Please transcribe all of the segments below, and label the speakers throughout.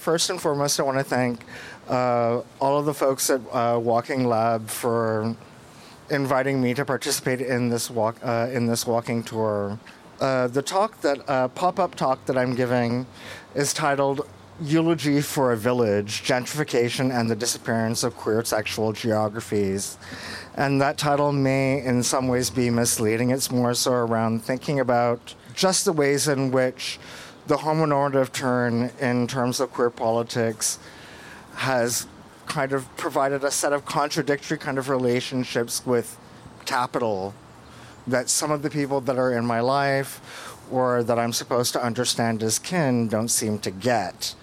Speaker 1: First and foremost, I want to thank uh, all of the folks at uh, Walking Lab for inviting me to participate in this walk uh, in this walking tour. Uh, the talk that uh, pop-up talk that I'm giving is titled "Eulogy for a Village: Gentrification and the Disappearance of Queer Sexual Geographies," and that title may, in some ways, be misleading. It's more so around thinking about just the ways in which the homonormative turn in terms of queer politics has kind of provided a set of contradictory kind of relationships with capital that some of the people that are in my life or that I'm supposed to understand as kin don't seem to get.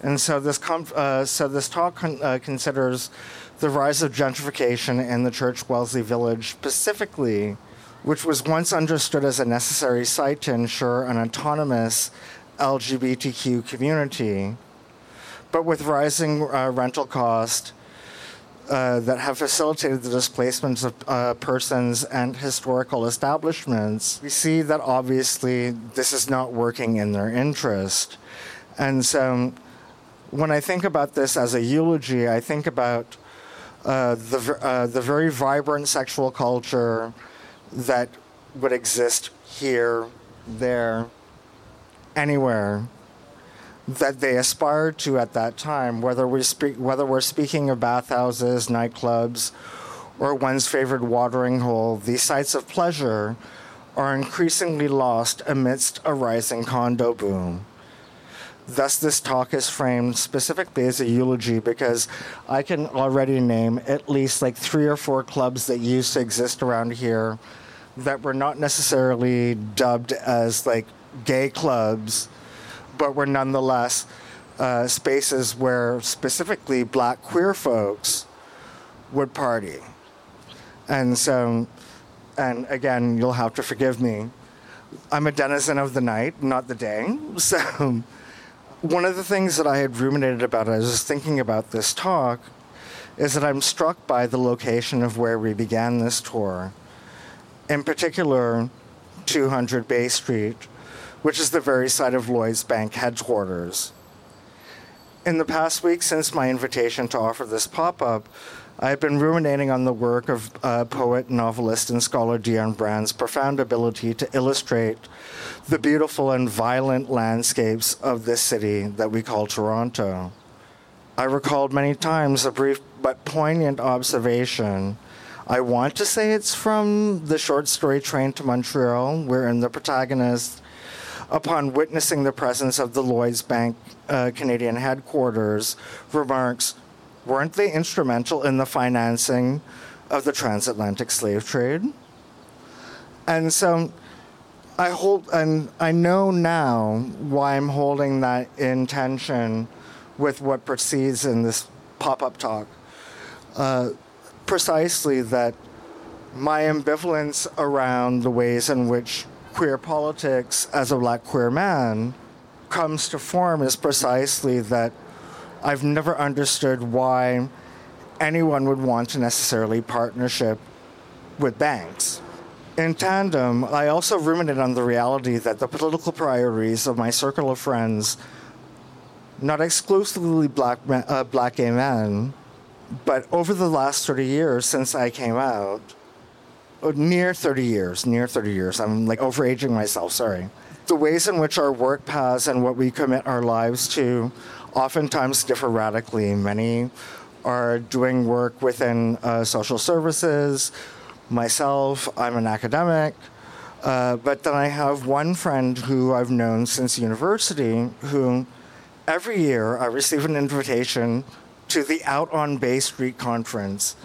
Speaker 1: And so this com- uh, so this talk con- uh, considers the rise of gentrification in the Church Wellesley Village specifically which was once understood as a necessary site to ensure an autonomous LGBTQ community. But with rising uh, rental costs uh, that have facilitated the displacements of uh, persons and historical establishments, we see that obviously this is not working in their interest. And so when I think about this as a eulogy, I think about uh, the, uh, the very vibrant sexual culture that would exist here, there, anywhere that they aspired to at that time, whether we speak, whether we're speaking of bathhouses, nightclubs, or one's favorite watering hole, these sites of pleasure are increasingly lost amidst a rising condo boom. Thus, this talk is framed specifically as a eulogy because I can already name at least like three or four clubs that used to exist around here that were not necessarily dubbed as like gay clubs, but were nonetheless uh, spaces where specifically black queer folks would party. And so, and again, you'll have to forgive me. I'm a denizen of the night, not the day. So, one of the things that I had ruminated about as I was thinking about this talk is that I'm struck by the location of where we began this tour in particular 200 Bay Street, which is the very site of Lloyds Bank headquarters. In the past week since my invitation to offer this pop up, I have been ruminating on the work of uh, poet, novelist, and scholar Dionne Brand's profound ability to illustrate the beautiful and violent landscapes of this city that we call Toronto. I recalled many times a brief but poignant observation I want to say it's from the short story Train to Montreal, wherein the protagonist, upon witnessing the presence of the Lloyds Bank uh, Canadian headquarters, remarks, Weren't they instrumental in the financing of the transatlantic slave trade? And so I hold, and I know now why I'm holding that intention with what proceeds in this pop up talk. Uh, precisely that my ambivalence around the ways in which queer politics as a black queer man comes to form is precisely that I've never understood why anyone would want to necessarily partnership with banks. In tandem, I also ruminated on the reality that the political priorities of my circle of friends, not exclusively black, uh, black gay men, but over the last 30 years since I came out, oh, near 30 years, near 30 years, I'm like overaging myself, sorry. The ways in which our work paths and what we commit our lives to oftentimes differ radically. Many are doing work within uh, social services. Myself, I'm an academic. Uh, but then I have one friend who I've known since university who every year I receive an invitation to the Out on Bay Street conference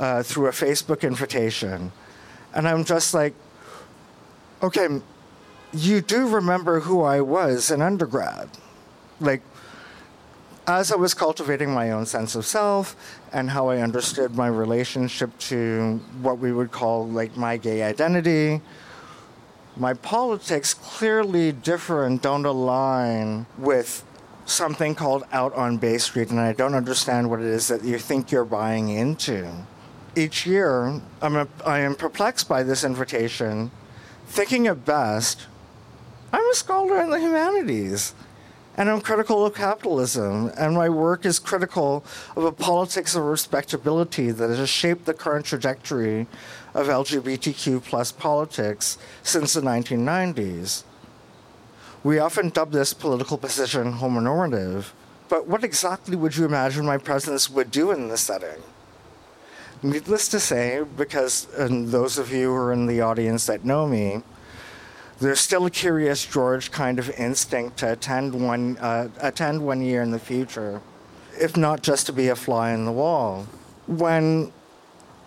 Speaker 1: uh, through a Facebook invitation. And I'm just like, okay, you do remember who I was in undergrad. Like, as I was cultivating my own sense of self and how I understood my relationship to what we would call like my gay identity, my politics clearly differ and don't align with something called Out on Bay Street, and I don't understand what it is that you think you're buying into. Each year, I'm a, I am perplexed by this invitation, thinking at best, I'm a scholar in the humanities. And I'm critical of capitalism, and my work is critical of a politics of respectability that has shaped the current trajectory of LGBTQ plus politics since the 1990s. We often dub this political position homonormative, but what exactly would you imagine my presence would do in this setting? Needless to say, because those of you who are in the audience that know me, there's still a curious George kind of instinct to attend one uh, attend one year in the future, if not just to be a fly in the wall. When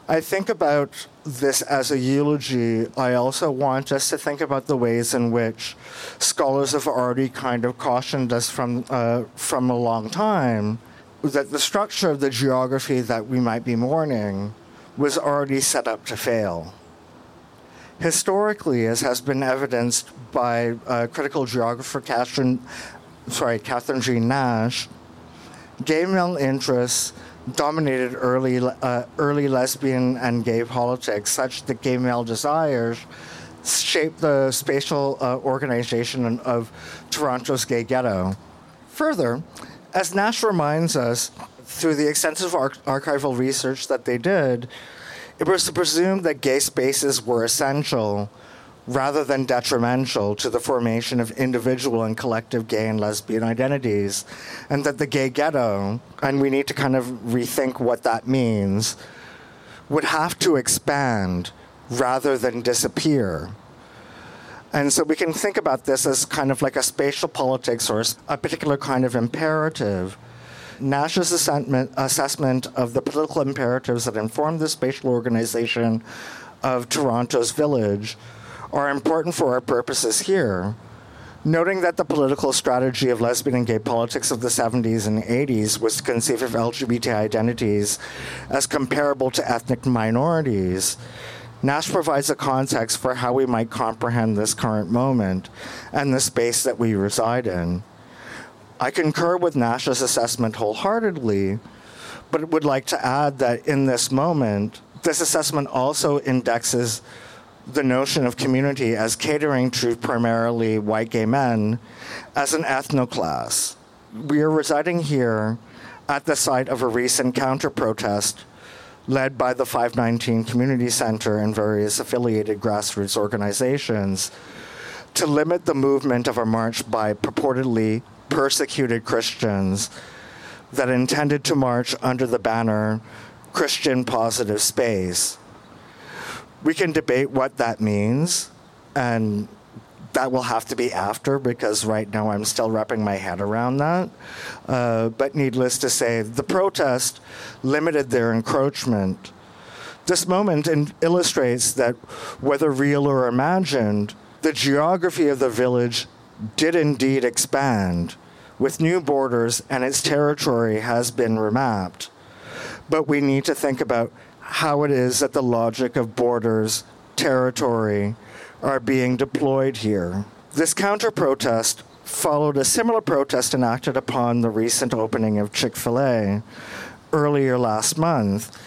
Speaker 1: I think about this as a eulogy, I also want us to think about the ways in which scholars have already kind of cautioned us from uh, from a long time that the structure of the geography that we might be mourning was already set up to fail. Historically, as has been evidenced by uh, critical geographer Catherine, sorry, Katharine Jean Nash, gay male interests dominated early, uh, early lesbian and gay politics, such that gay male desires shaped the spatial uh, organization of Toronto's gay ghetto. Further, as Nash reminds us, through the extensive ar- archival research that they did, it was presumed that gay spaces were essential rather than detrimental to the formation of individual and collective gay and lesbian identities, and that the gay ghetto, and we need to kind of rethink what that means, would have to expand rather than disappear. And so we can think about this as kind of like a spatial politics or a particular kind of imperative. Nash's assessment of the political imperatives that inform the spatial organization of Toronto's village are important for our purposes here. Noting that the political strategy of lesbian and gay politics of the 70s and 80s was to conceive of LGBT identities as comparable to ethnic minorities, Nash provides a context for how we might comprehend this current moment and the space that we reside in. I concur with Nash's assessment wholeheartedly, but would like to add that in this moment, this assessment also indexes the notion of community as catering to primarily white gay men as an ethno class. We are residing here at the site of a recent counter protest led by the 519 Community Center and various affiliated grassroots organizations to limit the movement of a march by purportedly persecuted Christians that intended to march under the banner Christian Positive Space. We can debate what that means, and that will have to be after because right now I'm still wrapping my head around that. Uh, but needless to say, the protest limited their encroachment. This moment in- illustrates that whether real or imagined, the geography of the village did indeed expand with new borders and its territory has been remapped. But we need to think about how it is that the logic of borders, territory, are being deployed here. This counter protest followed a similar protest enacted upon the recent opening of Chick fil A earlier last month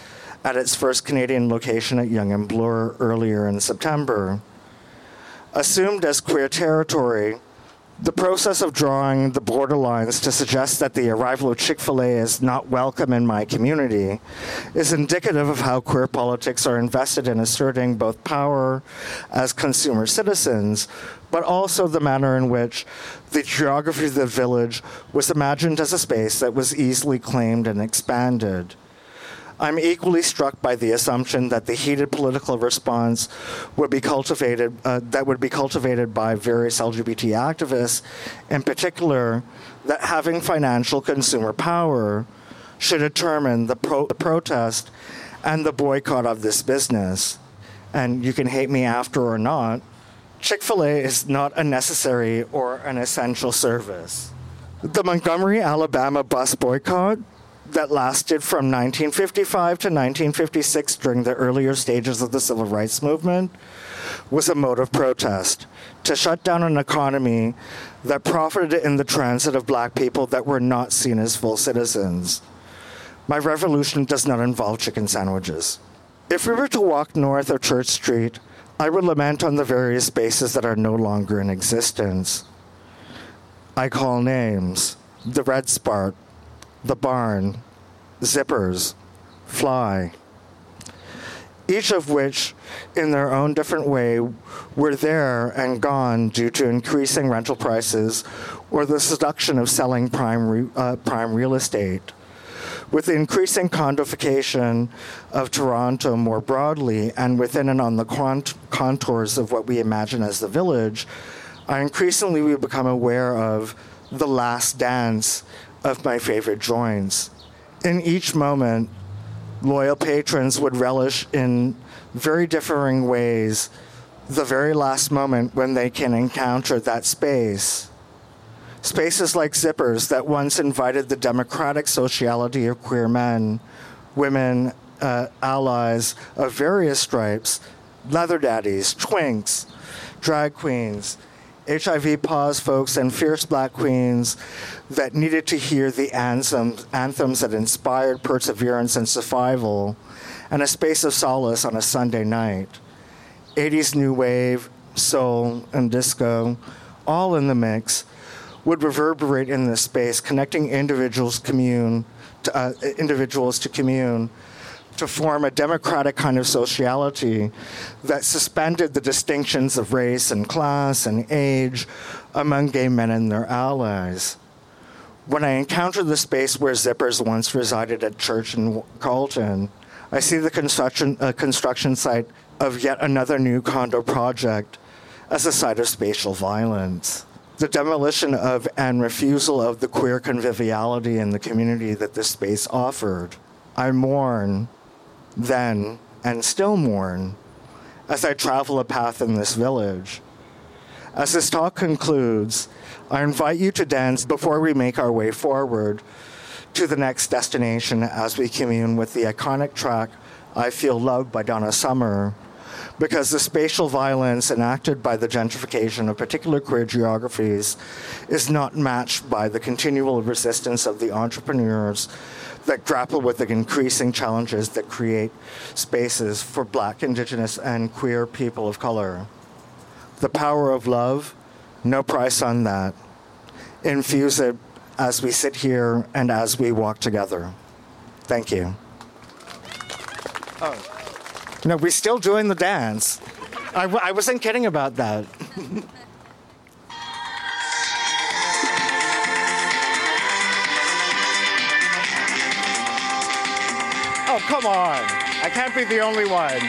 Speaker 1: at its first Canadian location at Yonge and Bloor earlier in September. Assumed as queer territory, the process of drawing the borderlines to suggest that the arrival of Chick fil A is not welcome in my community is indicative of how queer politics are invested in asserting both power as consumer citizens, but also the manner in which the geography of the village was imagined as a space that was easily claimed and expanded. I'm equally struck by the assumption that the heated political response would be cultivated uh, that would be cultivated by various LGBT activists, in particular, that having financial consumer power should determine the, pro- the protest and the boycott of this business. And you can hate me after or not. Chick fil A is not a necessary or an essential service. The Montgomery, Alabama bus boycott that lasted from 1955 to 1956 during the earlier stages of the civil rights movement was a mode of protest to shut down an economy that profited in the transit of black people that were not seen as full citizens. My revolution does not involve chicken sandwiches. If we were to walk north of Church Street, I would lament on the various spaces that are no longer in existence. I call names the red spark, the barn, Zipperz, fly. Each of which, in their own different way, were there and gone due to increasing rental prices or the seduction of selling prime, re, uh, prime real estate. With the increasing condification of Toronto more broadly and within and on the cont- contours of what we imagine as the village, I increasingly we become aware of the last dance of my favorite joints. In each moment, loyal patrons would relish in very differing ways the very last moment when they can encounter that space. Spaces like Zipperz that once invited the democratic sociality of queer men, women, uh, allies of various stripes, leather daddies, twinks, drag queens, HIV poz folks and fierce black queens that needed to hear the anthems, anthems that inspired perseverance and survival, and a space of solace on a Sunday night. 80s new wave, soul, and disco, all in the mix, would reverberate in this space, connecting individuals commune to, uh, individuals to commune to form a democratic kind of sociality that suspended the distinctions of race and class and age among gay men and their allies. When I encounter the space where Zipperz once resided at church in Carlton, I see the construction, uh, construction site of yet another new condo project as a site of spatial violence. The demolition of and refusal of the queer conviviality in the community that this space offered. I mourn then and still mourn as I travel a path in this village. As this talk concludes, I invite you to dance before we make our way forward to the next destination as we commune with the iconic track I Feel Loved by Donna Summer, because the spatial violence enacted by the gentrification of particular queer geographies is not matched by the continual resistance of the entrepreneurs that grapple with the increasing challenges that create spaces for black, indigenous, and queer people of color. The power of love, no price on that. Infuse it as we sit here and as we walk together. Thank you. Oh. No, we're still doing the dance. I w- I wasn't kidding about that. Oh, come on. I can't be the only one.